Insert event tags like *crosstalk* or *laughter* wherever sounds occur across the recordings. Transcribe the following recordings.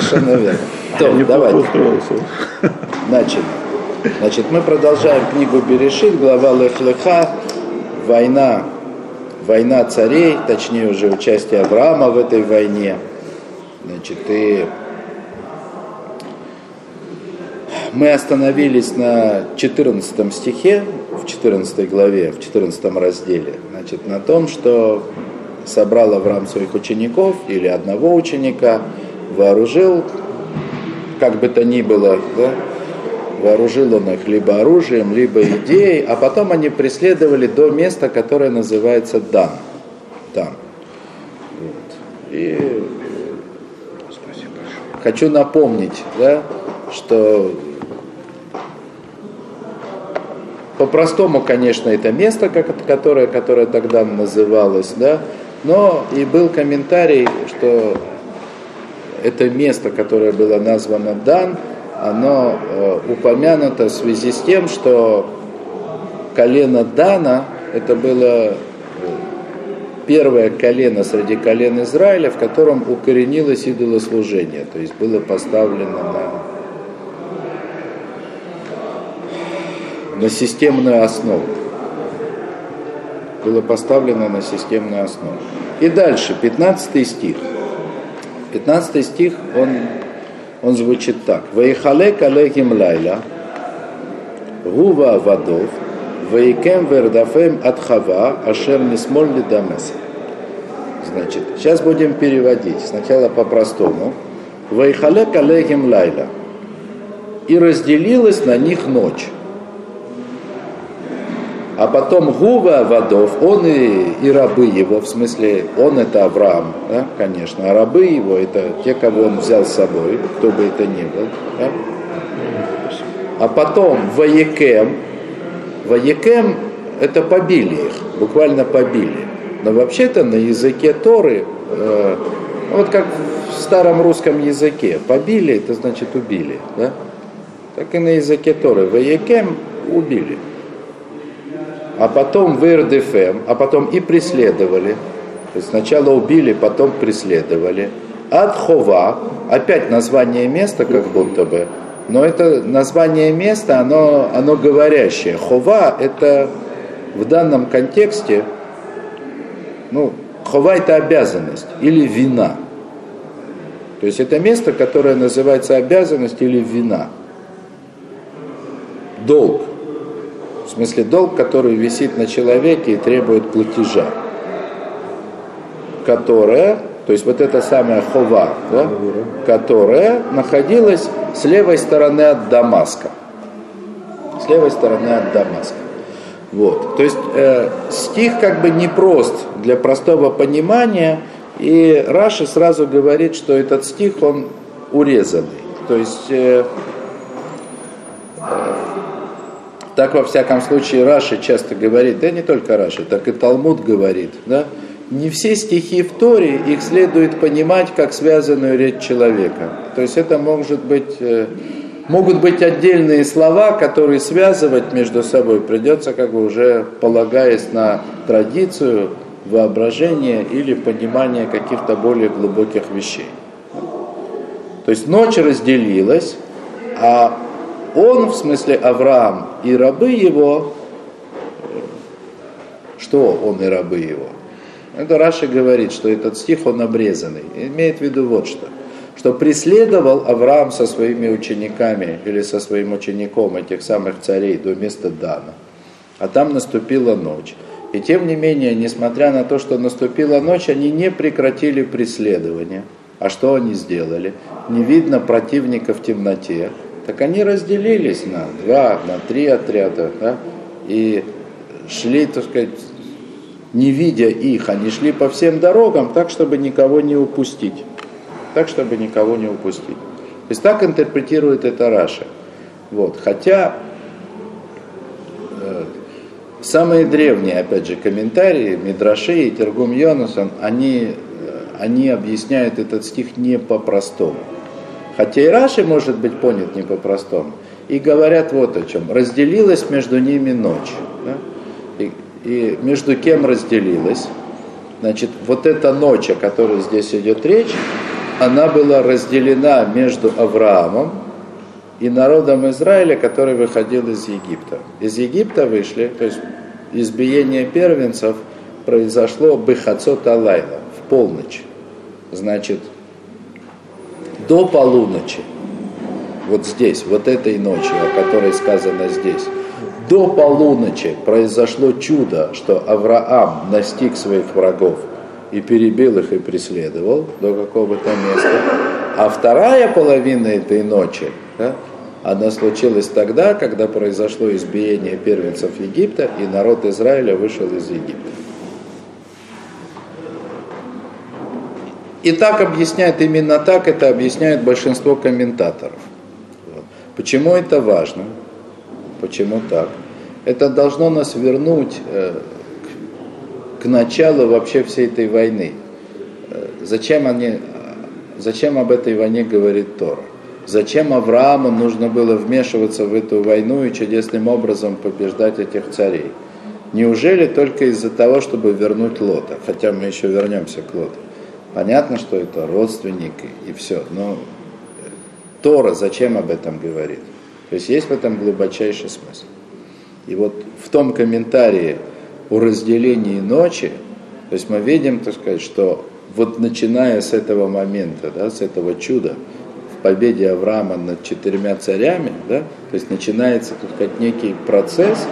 Совершенно верно. То, давайте. Начали. Значит, мы продолжаем книгу Берешит, глава Лехлеха, война, война царей, точнее уже участие Авраама в этой войне. Значит, и мы остановились на 14 стихе, в 14 главе, в 14 разделе, значит, на том, что собрал Авраам своих учеников или одного ученика, вооружил, как бы то ни было, да, вооружил он их либо оружием, либо идеей, а потом они преследовали до места, которое называется Дан. Дан. Вот. И хочу напомнить, да, что по-простому, конечно, это место, которое, которое тогда называлось, да, но и был комментарий, что это место, которое было названо Дан, оно э, упомянуто в связи с тем, что колено Дана, это было э, первое колено среди колен Израиля, в котором укоренилось идолослужение, то есть было поставлено на, на системную основу было поставлено на системную основу. И дальше, 15 стих. 15 стих, он, он звучит так. «Ваихале калехим лайла, гува вадов, ваикем вердафем от хава, ашер нисмоль дамеса». Значит, сейчас будем переводить. Сначала по-простому. «Ваихале калехим лайла». И разделилась на них ночь. А потом Гува Водов, он и, и рабы его, в смысле, он это Авраам, да, конечно, а рабы его это те, кого он взял с собой, кто бы это ни был. Да? А потом Ваекем, Ваекем это побили их, буквально побили. Но вообще-то на языке Торы, э, вот как в старом русском языке, побили, это значит убили. Да? Так и на языке Торы, Ваекем убили а потом в РДФМ, а потом и преследовали. То есть сначала убили, потом преследовали. Адхова, опять название места как будто бы, но это название места, оно, оно говорящее. Хова это в данном контексте, ну, хова это обязанность или вина. То есть это место, которое называется обязанность или вина. Долг. В смысле долг, который висит на человеке и требует платежа. Которая, то есть вот эта самая хова, да, которая находилась с левой стороны от Дамаска. С левой стороны от Дамаска. Вот. То есть э, стих как бы непрост для простого понимания, и Раши сразу говорит, что этот стих, он урезанный. То есть э, Так, во всяком случае, Раши часто говорит, да не только Раши, так и Талмуд говорит, да, не все стихи в Торе, их следует понимать как связанную речь человека. То есть это может быть, э, могут быть отдельные слова, которые связывать между собой придется как бы уже полагаясь на традицию, воображение или понимание каких-то более глубоких вещей. То есть ночь разделилась, а он, в смысле Авраам, и рабы его, что он и рабы его? Это Раши говорит, что этот стих, он обрезанный. Имеет в виду вот что. Что преследовал Авраам со своими учениками или со своим учеником этих самых царей до места Дана. А там наступила ночь. И тем не менее, несмотря на то, что наступила ночь, они не прекратили преследование. А что они сделали? Не видно противника в темноте так они разделились на два, на три отряда, да, и шли, так сказать, не видя их, они шли по всем дорогам так, чтобы никого не упустить. Так, чтобы никого не упустить. То есть так интерпретирует это Раша. Вот. Хотя э, самые древние, опять же, комментарии, Мидраши и Тергум Йонасан, они, э, они объясняют этот стих не по-простому. Хотя и Раши может быть понят не по-простому. И говорят вот о чем. Разделилась между ними ночь. Да? И, и между кем разделилась? Значит, вот эта ночь, о которой здесь идет речь, она была разделена между Авраамом и народом Израиля, который выходил из Египта. Из Египта вышли, то есть избиение первенцев произошло Бехацот Алайла, в полночь. Значит, до полуночи, вот здесь, вот этой ночью, о которой сказано здесь, до полуночи произошло чудо, что Авраам настиг своих врагов и перебил их и преследовал до какого-то места. А вторая половина этой ночи, да, она случилась тогда, когда произошло избиение первенцев Египта, и народ Израиля вышел из Египта. И так объясняет, именно так это объясняет большинство комментаторов. Почему это важно? Почему так? Это должно нас вернуть э, к, началу вообще всей этой войны. Э, зачем, они, зачем об этой войне говорит Тора? Зачем Аврааму нужно было вмешиваться в эту войну и чудесным образом побеждать этих царей? Неужели только из-за того, чтобы вернуть Лота? Хотя мы еще вернемся к Лоту. Понятно, что это родственник и, все, но Тора зачем об этом говорит? То есть есть в этом глубочайший смысл. И вот в том комментарии о разделении ночи, то есть мы видим, так сказать, что вот начиная с этого момента, да, с этого чуда, в победе Авраама над четырьмя царями, да, то есть начинается тут как некий процесс,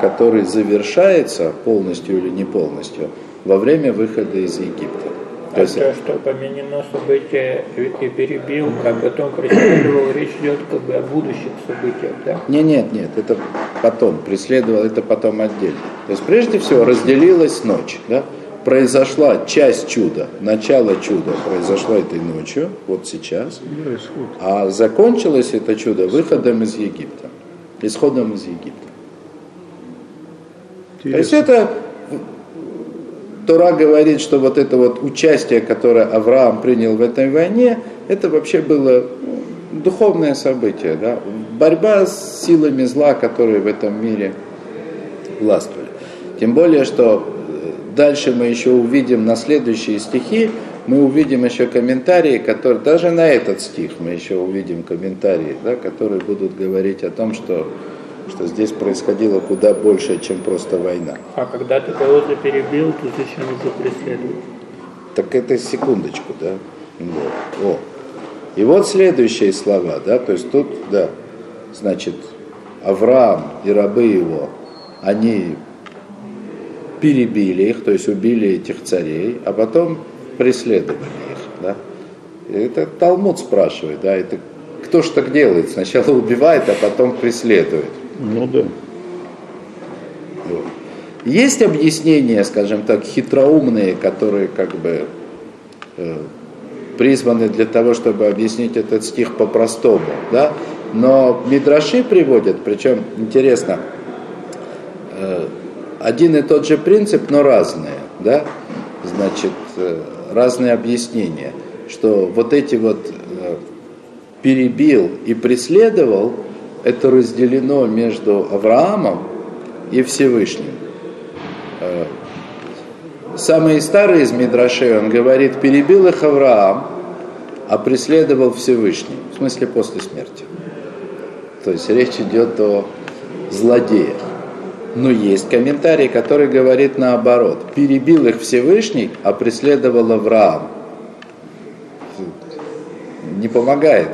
который завершается полностью или не полностью во время выхода из Египта. То есть... то, что поменено событие и перебил, как потом преследовал, речь идет как бы о будущих событиях, да? Нет, нет, нет, это потом, преследовал, это потом отдельно. То есть прежде всего разделилась ночь, да? Произошла часть чуда, начало чуда произошло этой ночью, вот сейчас, а закончилось это чудо выходом из Египта, исходом из Египта. Интересно. То есть это Тора говорит, что вот это вот участие, которое Авраам принял в этой войне, это вообще было ну, духовное событие, да? борьба с силами зла, которые в этом мире властвовали. Тем более, что э, дальше мы еще увидим на следующие стихи, мы увидим еще комментарии, которые, даже на этот стих мы еще увидим комментарии, да, которые будут говорить о том, что что здесь происходило куда больше, чем просто война. А когда ты кого-то перебил, то зачем его преследовать? Так это секундочку, да? Вот. О. И вот следующие слова, да, то есть тут, да, значит, Авраам и рабы его, они перебили их, то есть убили этих царей, а потом преследовали их, да. И это Талмуд спрашивает, да, это кто ж так делает? Сначала убивает, а потом преследует. Ну да. Вот. Есть объяснения, скажем так, хитроумные, которые как бы э, призваны для того, чтобы объяснить этот стих по-простому, да? Но Мидраши приводят, причем интересно, э, один и тот же принцип, но разные, да? Значит, э, разные объяснения, что вот эти вот э, перебил и преследовал, это разделено между Авраамом и Всевышним. Э, самый старый из Мидрашей, он говорит, перебил их Авраам, а преследовал Всевышний, в смысле после смерти. То есть речь идет о злодеях. Но есть комментарий, который говорит наоборот. Перебил их Всевышний, а преследовал Авраам. Не помогает.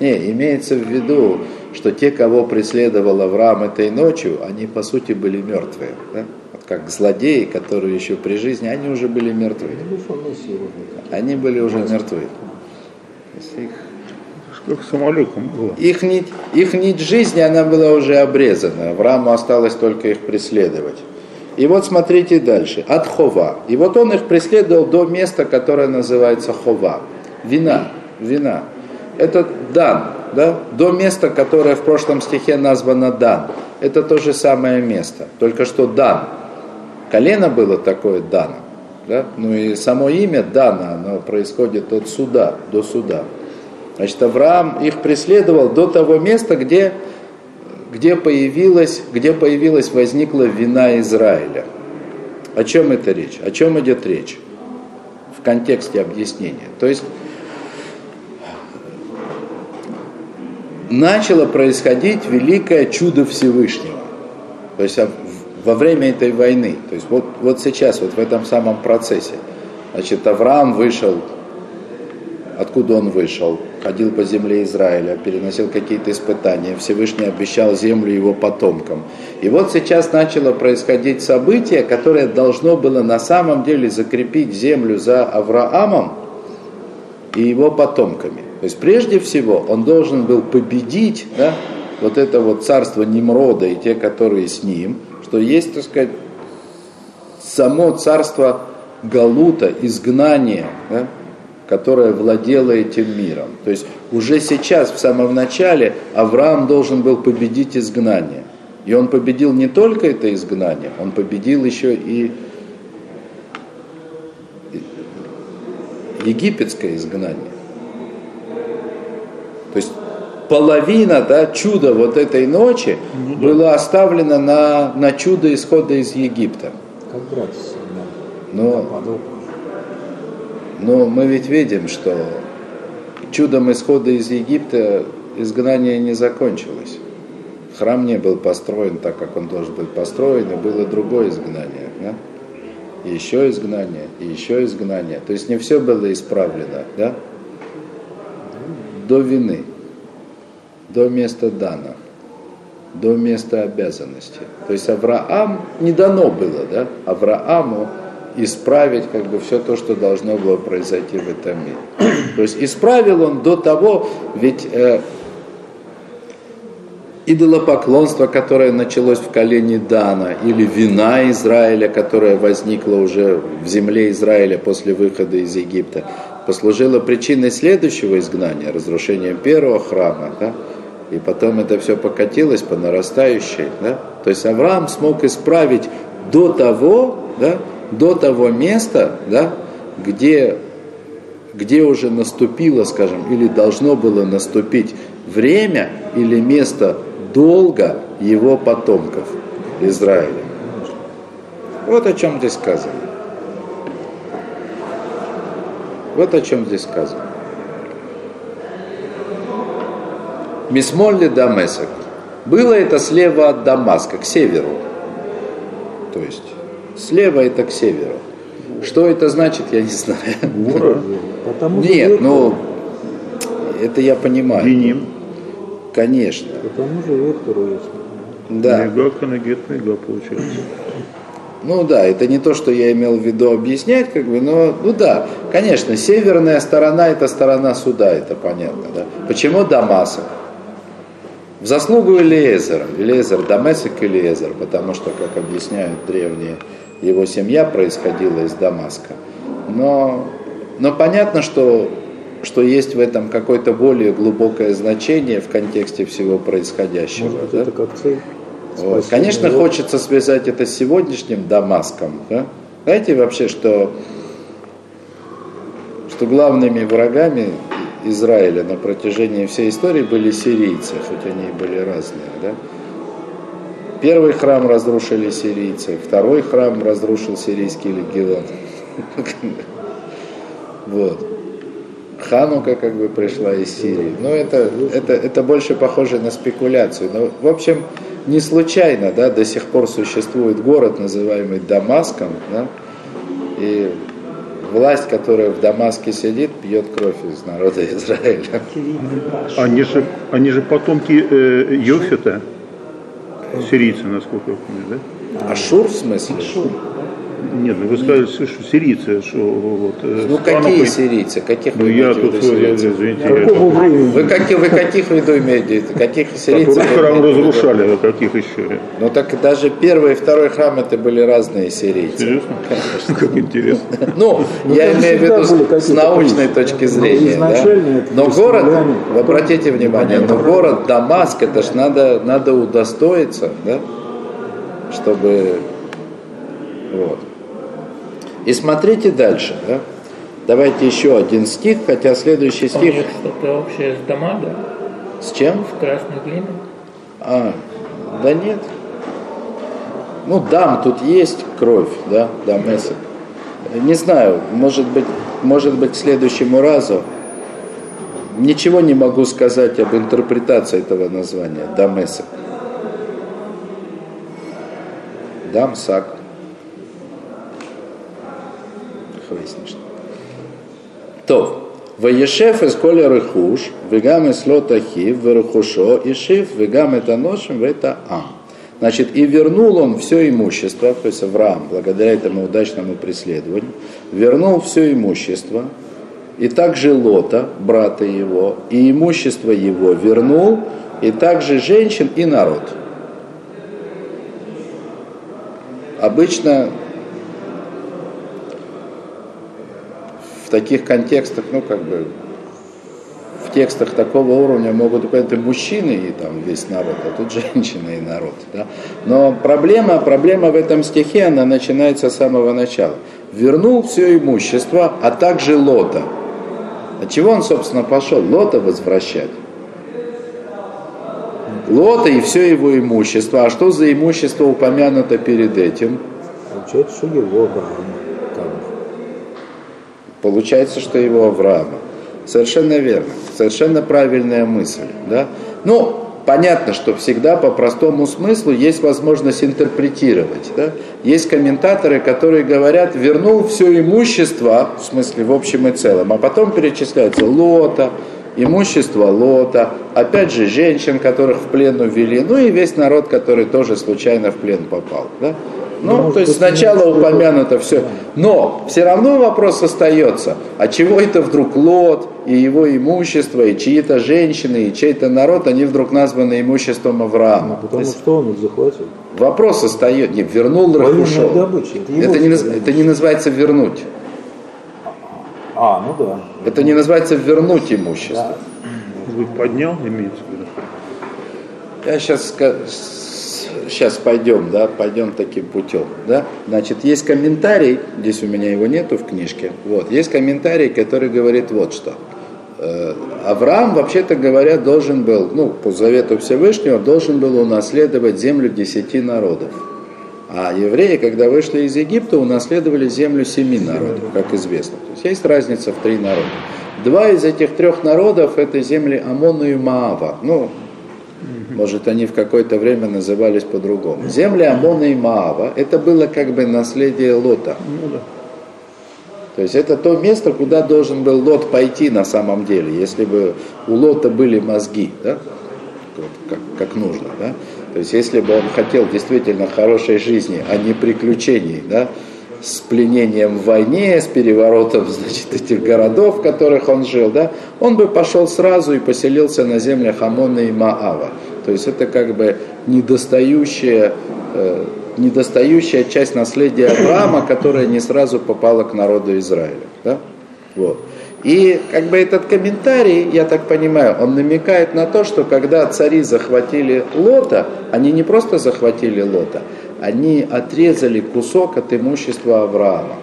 Не, имеется в виду, что те, кого преследовал Авраам этой ночью, они по сути были мертвые. Да? Вот как злодеи, которые еще при жизни, они уже были мертвы. Они были уже мертвы. Их, как самолетом было. Их нить, их нить жизни, она была уже обрезана. Аврааму осталось только их преследовать. И вот смотрите дальше. От Хова. И вот он их преследовал до места, которое называется Хова. Вина. Вина. Это Дан да, до места, которое в прошлом стихе названо Дан. Это то же самое место, только что Дан. Колено было такое Дан. Да? Ну и само имя Дана, оно происходит от суда, до суда. Значит, Авраам их преследовал до того места, где, где, появилась, где появилась, возникла вина Израиля. О чем это речь? О чем идет речь? В контексте объяснения. То есть начало происходить великое чудо Всевышнего. То есть а, во время этой войны, то есть вот, вот сейчас, вот в этом самом процессе, значит, Авраам вышел, откуда он вышел? Ходил по земле Израиля, переносил какие-то испытания, Всевышний обещал землю его потомкам. И вот сейчас начало происходить событие, которое должно было на самом деле закрепить землю за Авраамом и его потомками. То есть прежде всего он должен был победить да, вот это вот царство Немрода и те, которые с ним, что есть, так сказать, само царство Галута, изгнание, да, которое владело этим миром. То есть уже сейчас, в самом начале, Авраам должен был победить изгнание. И он победил не только это изгнание, он победил еще и египетское изгнание. То есть половина да, чуда вот этой ночи ну, да. была оставлена на, на чудо исхода из Египта. Как брать но, но мы ведь видим, что чудом исхода из Египта изгнание не закончилось. Храм не был построен так, как он должен быть построен, и было другое изгнание. Да? И еще изгнание, и еще изгнание. То есть не все было исправлено. Да? До вины до места Дана, до места обязанности. То есть Авраам не дано было, да, Аврааму исправить как бы все то, что должно было произойти в этом мире. То есть исправил он до того, ведь э, идолопоклонство, которое началось в колене Дана, или вина Израиля, которая возникла уже в земле Израиля после выхода из Египта, послужило причиной следующего изгнания, разрушения первого храма, да, и потом это все покатилось по нарастающей. Да? То есть Авраам смог исправить до того, да, до того места, да, где, где уже наступило, скажем, или должно было наступить время или место долга его потомков Израиля. Вот о чем здесь сказано. Вот о чем здесь сказано. Мисмолли Дамесок. Было это слева от Дамаска, к северу. То есть слева это к северу. Что это значит, я не знаю. Ура. Потому Нет, ну это я понимаю. Виним. Конечно. Потому же вектору есть. Да. Нега, канагет, нега получается. Ну да, это не то, что я имел в виду объяснять, как бы, но, ну да, конечно, северная сторона это сторона суда, это понятно, да. Почему Дамасок? В заслугу Элиезера, Элиезер Дамесик Элиезер, потому что, как объясняют древние, его семья происходила из Дамаска. Но, но понятно, что, что есть в этом какое-то более глубокое значение в контексте всего происходящего. Может да? это как цель. Вот. Конечно, хочется связать это с сегодняшним Дамаском. Да? Знаете вообще, что, что главными врагами Израиля на протяжении всей истории были сирийцы, хоть они и были разные. Да? Первый храм разрушили сирийцы, второй храм разрушил сирийский легион. *laughs* Вот. Ханука как бы пришла из Сирии. Но это, это, это больше похоже на спекуляцию. Но, в общем, не случайно, да, до сих пор существует город, называемый Дамаском, да, и власть, которая в Дамаске сидит, пьет кровь из народа Израиля. Они же, они же потомки э, Йофета, сирийцы, насколько я помню, да? Ашур в смысле? Нет, ну вы сказали, что сирийцы, что вот... э, Ну какие по- сирийцы? Каких Ну вы я тут, э, извините, я Какого тут- времени? Вы каких, вы каких в виду имеете? Каких сирийцев? которые вы храм разрушали, а каких еще? Ну так даже первый и второй храм это были разные сирийцы. Серьезно? Как интересно. Ну, Ну, я имею в виду с, научной точки Ну, зрения. Но город, обратите внимание, но город Дамаск, это ж надо, надо удостоиться, да? чтобы... Вот. И смотрите дальше, да? Давайте еще один стих, хотя следующий стих них что-то общее с дома, да? с чем? В красной глине. А, да нет. Ну, дам тут есть кровь, да, дамесок. Не знаю, может быть, может быть, к следующему разу ничего не могу сказать об интерпретации этого названия, Дамесек. Дамсак. Хвейснишь. То, Ваешеф из коля рыхуш, вегам из лота хив, верухушо, и шив, вегам это ношим, это ам. Значит, и вернул он все имущество, то есть Авраам, благодаря этому удачному преследованию, вернул все имущество, и также Лота, брата его, и имущество его вернул, и также женщин и народ. Обычно в таких контекстах, ну, как бы, в текстах такого уровня могут быть и мужчины, и там весь народ, а тут женщины и народ. Да? Но проблема, проблема в этом стихе, она начинается с самого начала. Вернул все имущество, а также Лота. От чего он, собственно, пошел? Лота возвращать. Лота и все его имущество. А что за имущество упомянуто перед этим? Получается, что его Авраама. Получается, что его Авраама. Совершенно верно. Совершенно правильная мысль. Да? Ну, понятно, что всегда по простому смыслу есть возможность интерпретировать. Да? Есть комментаторы, которые говорят, вернул все имущество, в смысле в общем и целом, а потом перечисляются лота, имущество Лота, опять же женщин, которых в плен увели, ну и весь народ, который тоже случайно в плен попал. Да? Ну, ну то есть сначала упомянуто все. Но все равно вопрос остается, а чего это вдруг Лот и его имущество, и чьи-то женщины, и чей-то народ, они вдруг названы имуществом Авраама? Ну, потому есть, что он их захватил. Вопрос остается, не, вернул Рахушев. Это, это, не, это не называется вернуть. А, ну да. Это не называется вернуть имущество. Да. Поднял, имеется в виду? Я сейчас сейчас пойдем, да, пойдем таким путем, да. Значит, есть комментарий, здесь у меня его нету в книжке, вот, есть комментарий, который говорит вот что. Э, Авраам, вообще-то говоря, должен был, ну, по завету Всевышнего, должен был унаследовать землю десяти народов. А евреи, когда вышли из Египта, унаследовали землю семи народов, как известно. То есть есть разница в три народа. Два из этих трех народов это земли Амона и Маава. Ну, может, они в какое-то время назывались по-другому. Земли Амона и Маава, это было как бы наследие Лота. Ну то есть это то место, куда должен был Лот пойти на самом деле, если бы у Лота были мозги, да? вот, как, как нужно. Да? То есть если бы он хотел действительно хорошей жизни, а не приключений, да? С пленением в войне, с переворотом *laughs* значит, этих городов, в которых он жил, да, он бы пошел сразу и поселился на землях Амона и Маава. То есть это как бы недостающая, э, недостающая часть наследия Авраама, которая не сразу попала к народу Израиля. Да? Вот. И как бы этот комментарий, я так понимаю, он намекает на то, что когда цари захватили Лота, они не просто захватили Лота, они отрезали кусок от имущества Авраама.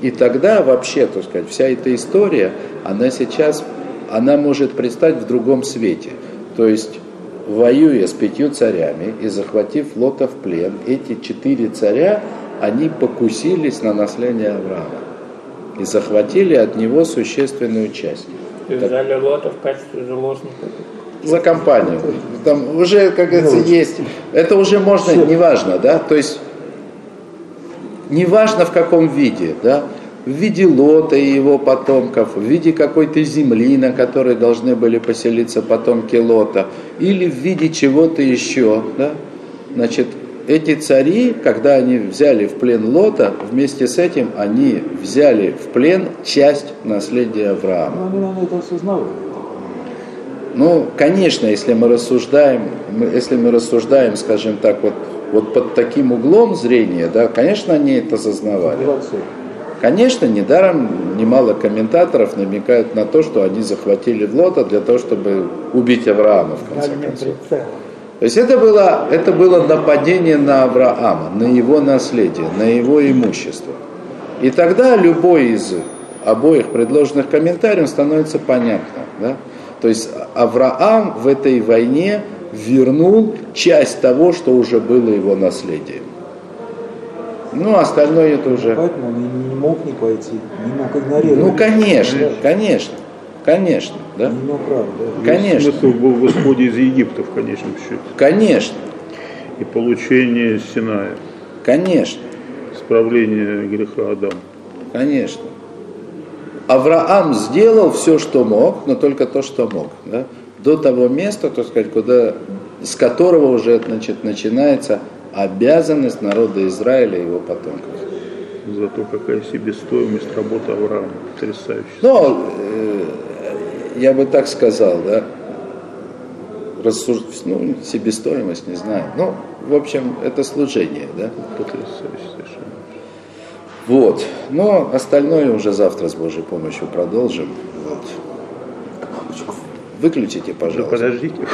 И тогда вообще, так сказать, вся эта история, она сейчас, она может предстать в другом свете. То есть воюя с пятью царями и захватив Лота в плен, эти четыре царя, они покусились на наследие Авраама и захватили от него существенную часть. И взяли Лота в качестве заложника. За компанию. Там уже, как говорится, ну, есть. Это уже можно, неважно, да, то есть неважно в каком виде, да, в виде Лота и его потомков, в виде какой-то земли, на которой должны были поселиться потомки Лота, или в виде чего-то еще. Да? Значит, эти цари, когда они взяли в плен Лота, вместе с этим они взяли в плен часть наследия Авраама. Но они, наверное, это осознавали. Ну, конечно, если мы рассуждаем, если мы рассуждаем, скажем так, вот, вот под таким углом зрения, да, конечно, они это осознавали. Конечно, недаром немало комментаторов намекают на то, что они захватили Лота для того, чтобы убить Авраама, в конце концов. То есть это было, это было нападение на Авраама, на его наследие, на его имущество. И тогда любой из обоих предложенных комментариев становится понятно. Да? То есть Авраам в этой войне вернул часть того, что уже было его наследием. Ну, остальное это уже... Поэтому он не мог не пойти, не мог игнорировать. Ну, конечно, конечно. Конечно, да? Ну, правда. Конечно, Смысл был в исходе из Египта в конечном счете. конечно, И получение Синая. конечно, Исправление греха Адама. конечно. Авраам сделал все, что мог, но только то, что мог. Да? До того места, так сказать, куда, с которого уже значит, начинается обязанность народа Израиля и его потомков. Зато какая себестоимость работы Авраама. Потрясающе. Э, я бы так сказал, да, рассуж... ну, себестоимость, не знаю. Ну, в общем, это служение, да. Потрясающе совершенно. Вот. Но остальное уже завтра с Божьей помощью продолжим. Вот. Выключите, Да пожалуйста. подождите.